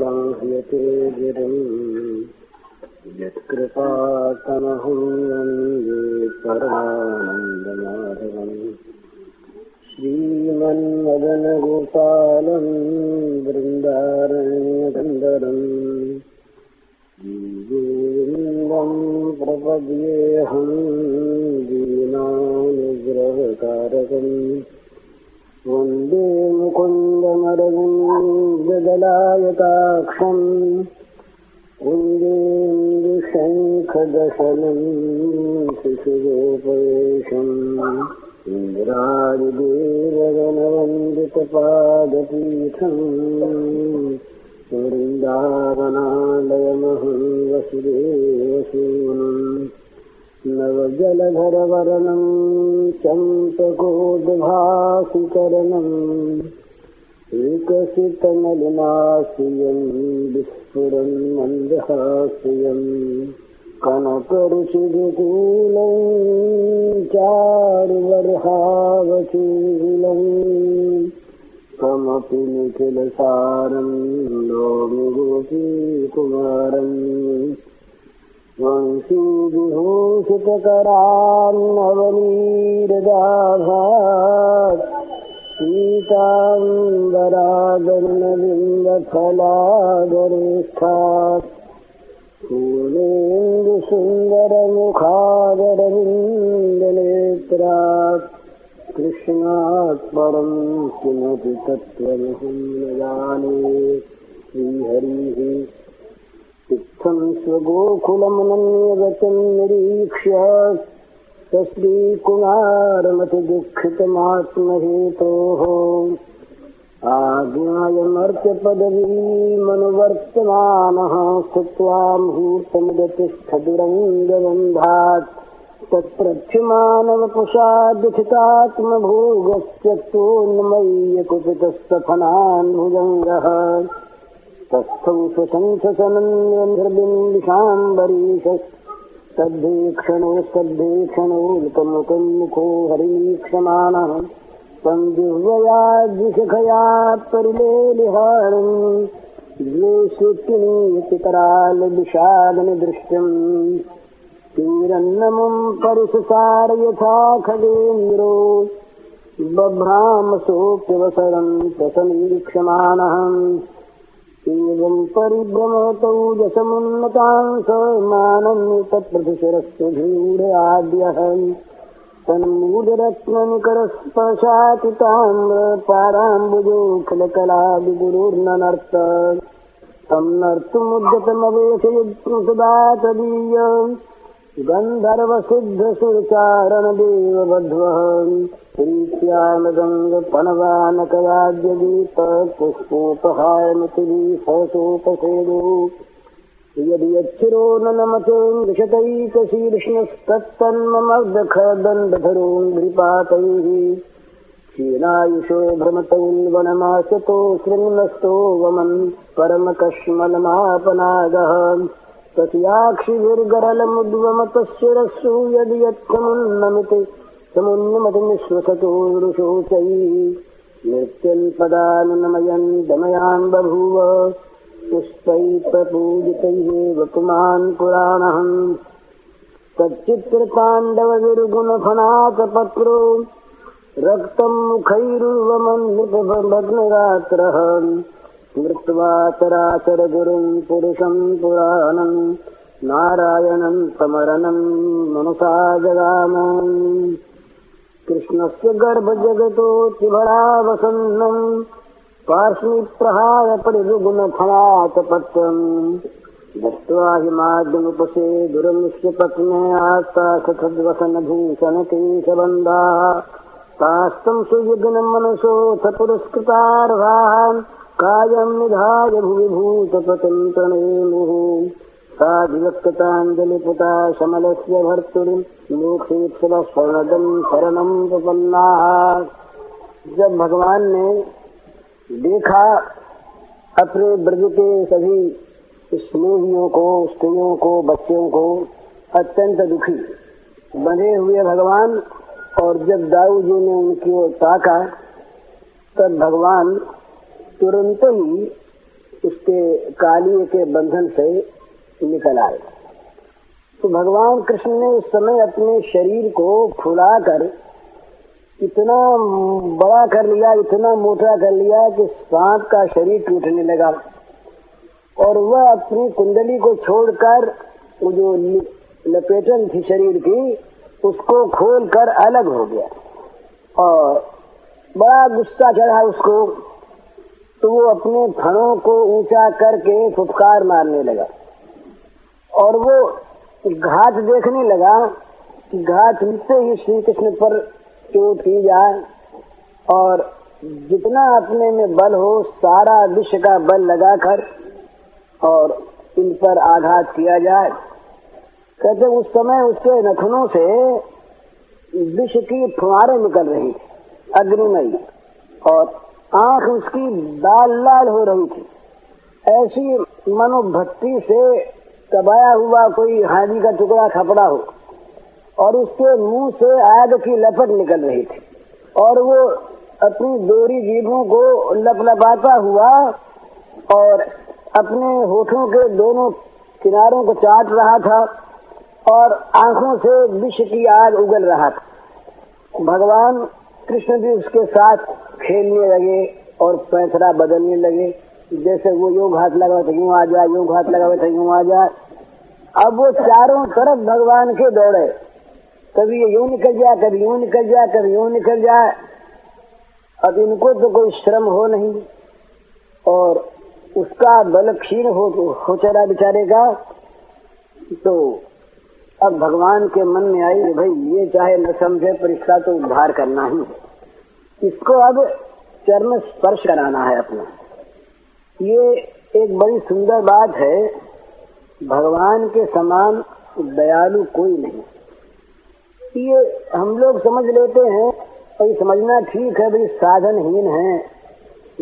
लङ्घ्यते गिरिम् यत्कृपातमहं वन्दे परमानन्दमाधवम् श्रीमन्मदनगोपालम् बृन्दारण्यकन्दरम् गोविन्दं प्रपद्येऽहं दीनानुग्रहकारकम् वन्दे मुकुन्दमरविन्ददलायताक्षम् कुन्देन्दुशङ्खदशनम् शिशुगोपवेशम्। इन्द्रादिदेवगणवन्दितपादपीठम्। वृन्दावनालयमहं वसुदेवसूनम् नवजलधरवरणं चम्पकोद्भासिकरणम् विकसितमलिनाश्रियं विस्फुरन् मन्दहास्रियम् कनकरुचिविकूलं चारुवर्हावशीलम् कमपि निखिलसारं नौमि गोपीकुमारम् वंशीविभूषितकरान्नवनीरदाभात् पीताम्बरागर्णबिम्बफलागरेष्ठात् पूर्णेन्दुसुन्दरमुखादरविन्दनेत्रात् कृष्णात् परं किमपि तत्त्वमहं न जाने। श्रीहरिः इत्थं स्वगोकुलमनन्यगतं निरीक्ष्य सश्रीकुमारमतिदुःखितमात्महेतोः आज्ञायमर्त्यपदवीमनुवर्तमानः स्थित्वा मुहूर्तमुदतिष्ठदुरङ्गबन्धात्। तत्प्रक्षिमानवपुषाद्यथितात्मभोगस्त्यक्तोन्मय्य कुपितस्तफनान्भुजङ्गः तस्थौ स्वशंससनन्यन्द्रबिम्बिशाम्बरीशस्तद्धेक्षणो स्तद्धेक्षणोल्कमुखं मुखो हरिमीक्षमाणः तं जिह्वया द्विशखया परिलेलिहारम् द्वेषुत्तिनीयतिकरालविषादनदृश्यम् तीरन्नमुं परिससार यथा खगेन्द्रो। बभ्रामसोऽप्यवसरम् प्रसमीक्षमाणः योन परिब्रहतो जसम उन्नतान् स विमानं तत्र शुरस्तु धूडे आज्ञहं तन्नूज्य रत्ननि करस्पषातितां पाराम्बुजो कलाक गुरुर्णनर्तं तन्नर्तुमुद्द्यत नवेष्यितुकदा तदीयं गंधर्वसुद्ध शुचारणदेव गन्धर्वसिद्धसुरचारणदेवबध्वः प्रीत्यानगङ्गपणवानकवाद्यगीतपुष्पोपहारमितिभिः सहसोपसेदो यदि यच्छिरो न नमतेङ्गशतैकशीर्ष्णस्तत्तन्ममर्दखदण्डधरोङ्घ्रिपातैः क्षीणायुषो भ्रमतैल्वनमासतो शृङ्नस्तो वमन् परमकश्मलमापनागः। तस्याक्षिभिर्गरलमुद्वमतशिरस्सु यदि यत्समुन्नमिति समुन्नमति निःश्वसतो रुषोचैः नृत्यल्पदानुनमयन् दमयान् बभूव पुष्पैः प्रपूजितैः पुमान् पुराणः तच्चित्रताण्डवविर्गुणफणाकपत्रो रक्तम् मुखैरुर्वमन् नृपभग्नरात्रः स्मृत्वा चराचरगुरुम् पुरुषम् पुराणम् नारायणम् समरणम् मनसा जगाम। कृष्णस्य गर्भजगतोऽतिभरावसन्नम् पार्श्विप्रहाय परिरुगुणफलातपत्रम् दत्त्वा हिमाद्यमुपसे दुरमिष्य पत्ने आस्ता सखद्वसनभूषणकेशबन्धाः तास्तम् सुविघ्नमनसोऽथ पुरस्कृतार्हान् कायम् निधाय भुवि भूतपतिम् प्रणेमुः साधिवक्ताञ्जलिपुता शमलस्य भर्तुरिम् शरणदम् शरणम् प्रपन्नाः जब भगवान ने देखा अपने ब्रज के सभी स्नेहियों को, स्त्रियों को, बच्चों को अत्यंत दुखी बने हुए भगवान और जब दाऊ जी ने उनकी ओर ताका, तब भगवान तुरंत ही उसके कालिए के बंधन से निकल आए। तो भगवान कृष्ण ने उस समय अपने शरीर को फुलाकर इतना बड़ा कर लिया, इतना मोटा कर लिया कि सांप का शरीर टूटने लगा। और वह अपनी कुंडली को छोड़कर, वो जो लपेटन थी शरीर की, उसको खोलकर अलग हो गया। और बड़ा गुस्सा चढ़ा उसको। तो वो अपने फणों को ऊँचा करके फुफकार मारने लगा। और वो घाट देखने लगा कि घाट मिलते ही श्री कृष्ण पर चोट की जाए और जितना अपने में बल हो, सारा विश्व का बल लगाकर और इन पर आघात किया जाए। कहते उस समय उसके नखनों से विष की फुहारें निकल रही थी, अग्निमयी, और आँख उसकी लाल लाल हो रही थी। ऐसी मनोभक्ति से दबाया हुआ कोई हानि का टुकड़ा खपड़ा हो और उसके मुँह से आग की लपट निकल रही थी और वो अपनी दोरी जीभों को लपलपाता हुआ और अपने होठों के दोनों किनारों को चाट रहा था और आँखों से विष की आग उगल रहा था। भगवान कृष्ण भी उसके साथ खेलने लगे और पैसरा बदलने लगे। जैसे वो योग हाथ लगा था यूँ आ जाए यूँ हाथ लगा था यूँ आ जाए अब वो चारों तरफ़ भगवान के दौड़े। कभी ये यूँ निकल जाए कभी यूँ निकल जाए कभी यूँ निकल जाए अब इनको तो कोई श्रम हो नहीं। और उसका बल क्षीण हो, हो चला बेचारे का। तो अब भगवान के मन में आई भाई ये चाहे न समझे पर इसका तो उद्धार करना ही है। इसको अब चरण स्पर्श कराना है अपना। ये एक बड़ी सुंदर बात है, भगवान के समान दयालु कोई नहीं। ये हम लोग समझ लेते हैं, और समझना ठीक है, भाई, साधनहीन है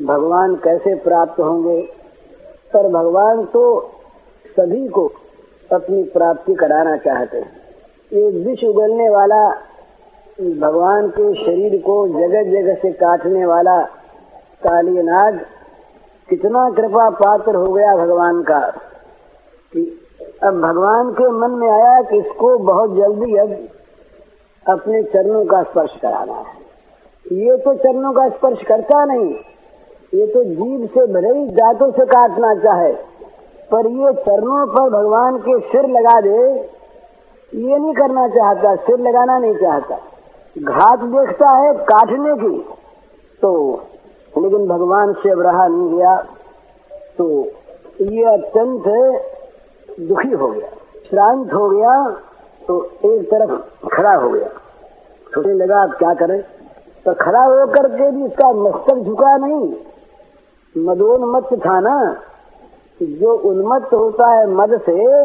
भगवान कैसे प्राप्त होंगे। पर भगवान तो सभी को अपनी प्राप्ति कराना चाहते हैं। ये विष उगलने वाला, भगवान के शरीर को जगह जगह से काटने वाला काली कितना कृपा पात्र हो गया भगवान का कि अब भगवान के मन में आया कि इसको बहुत जल्दी अब अपने चरणों का स्पर्श कराना है। ये तो चरणों का स्पर्श करता नहीं, ये तो जीव से भले ही दांतों से काटना चाहे, पर ये चरणों पर भगवान के सिर लगा दे, ये नहीं करना चाहता, सिर लगाना नहीं चाहता। घात देखता है काटने की तो लेकिन भगवान से अब रहा नहीं गया तो ये अत्यंत दुखी हो गया। श्रांत हो गया तो एक तरफ़ खड़ा हो गया। सोचने लगा आप क्या करें? तो खड़ा होकर के भी इसका मस्तक झुका नहीं। मदोन्मत्त था ना, जो उन्मत्त होता है मद से,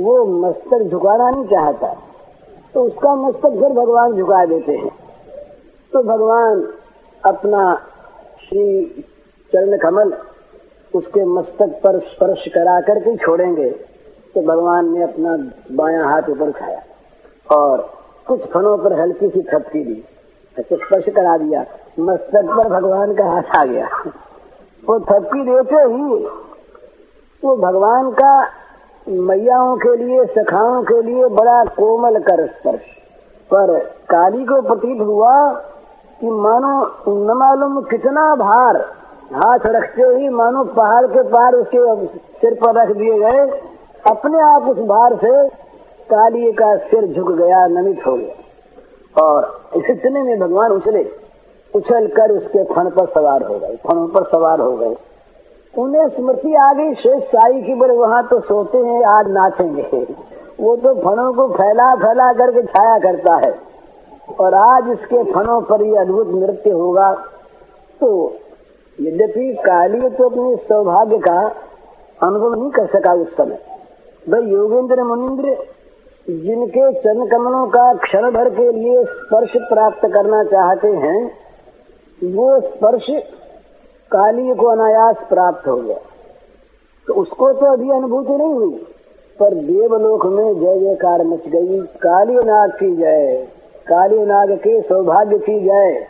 वो मस्तक झुकाना नहीं चाहता। तो उसका मस्तक फिर भगवान झुका देते हैं। तो भगवान अपना श्री चरण कमल उसके मस्तक पर स्पर्श करा करके छोड़ेंगे तो भगवान ने अपना बाया हाथ ऊपर उठाया और कुछ फनों पर हल्की सी थपकी दी। ऐसे स्पर्श करा दिया, मस्तक पर भगवान का हाथ आ गया। वो थपकी देते ही वो भगवान का मैयाओं के लिए, सखाओं के लिए बड़ा कोमल कर स्पर्श। पर काली को प्रतीत हुआ कि मानो न मालूम कितना भार हाथ रखते ही मानो पहाड़ के पार उसके सिर पर रख दिए गए। अपने आप उस भार से काली का सिर झुक गया, नमित हो गया। और इतने में भगवान उछले उछल कर उसके फण पर सवार हो गए, फनों पर सवार हो गए। उन्हें स्मृति आ गई, शेष साई की बोले वहाँ तो सोते हैं, आज नाचेंगे। वो तो फणों को फैला फैला करके छाया करता है। और आज इसके फनों पर ये अद्भुत नृत्य होगा तो यद्यपि काली तो अपनी सौभाग्य का अनुभव नहीं कर सका उस समय। भाई योगेंद्र मुनिंद्र, जिनके चरण कमलों का क्षण भर के लिए स्पर्श प्राप्त करना चाहते हैं, वो स्पर्श काली को अनायास प्राप्त हो गया। तो उसको तो अभी अनुभूति नहीं हुई, पर देवलोक में जय जयकार मच गई। काली की जय। काली नाग के सौभाग्य की जय।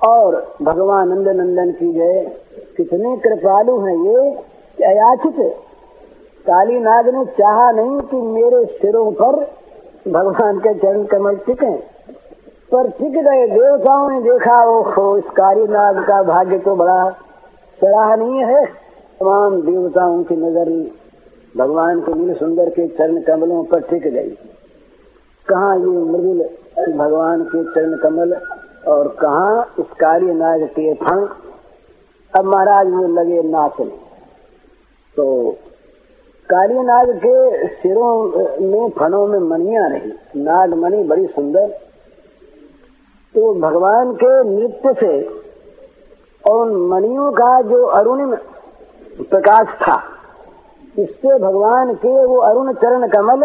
और भगवान नंद नंदन की जय। कितने कृपालु हैं ये अयाचित। काली नाग ने चाहा नहीं कि मेरे सिरों पर भगवान के चरण कमल टिके। पर टिक गए देवताओं ने देखा, ओहो, इस काली नाग का भाग्य तो बड़ा सराहनीय है। तमाम देवताओं की नज़र भगवान के नील सुंदर के चरण कमलों पर टिक गई। कहा ये मृदुल भगवान के चरण कमल और कहा इस कार्य नाग के फण अब महाराज वो लगे नाचने। तो काली नाग के सिरों में फणों में मनिया रही। नाग मणि बड़ी सुंदर। तो भगवान के नृत्य से और मणियों का जो अरुणिम प्रकाश था, इससे भगवान के वो अरुण चरण कमल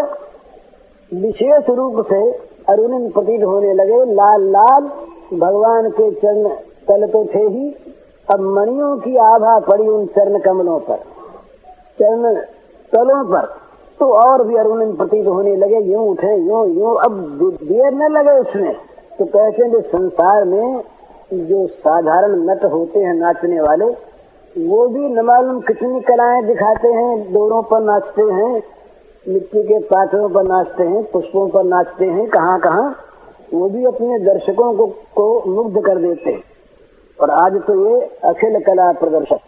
विशेष रूप से अरुणिम प्रतीत होने लगे, लाल लाल, भगवान के चरण तल तो थे ही, अब मणियों की आभा पड़ी उन चरण कमलों पर। चरण तलों पर तो और भी अरुणिम प्रतीत होने लगे, यूँ उठे, यूँ यूँ, अब देर न लगे उसमें। तो कहते हैं संसार में जो साधारण नट होते हैं नाचने वाले, वो भी न मालूम कितनी कलाएँ दिखाते हैं, दौड़ों पर नाचते हैं मिट्टी के पात्रों पर नाचते हैं पुष्पों पर नाचते हैं कहाँ कहाँ वो भी अपने दर्शकों को, को मुग्ध कर देते हैं। और आज तो ये अखिल कला प्रदर्शक।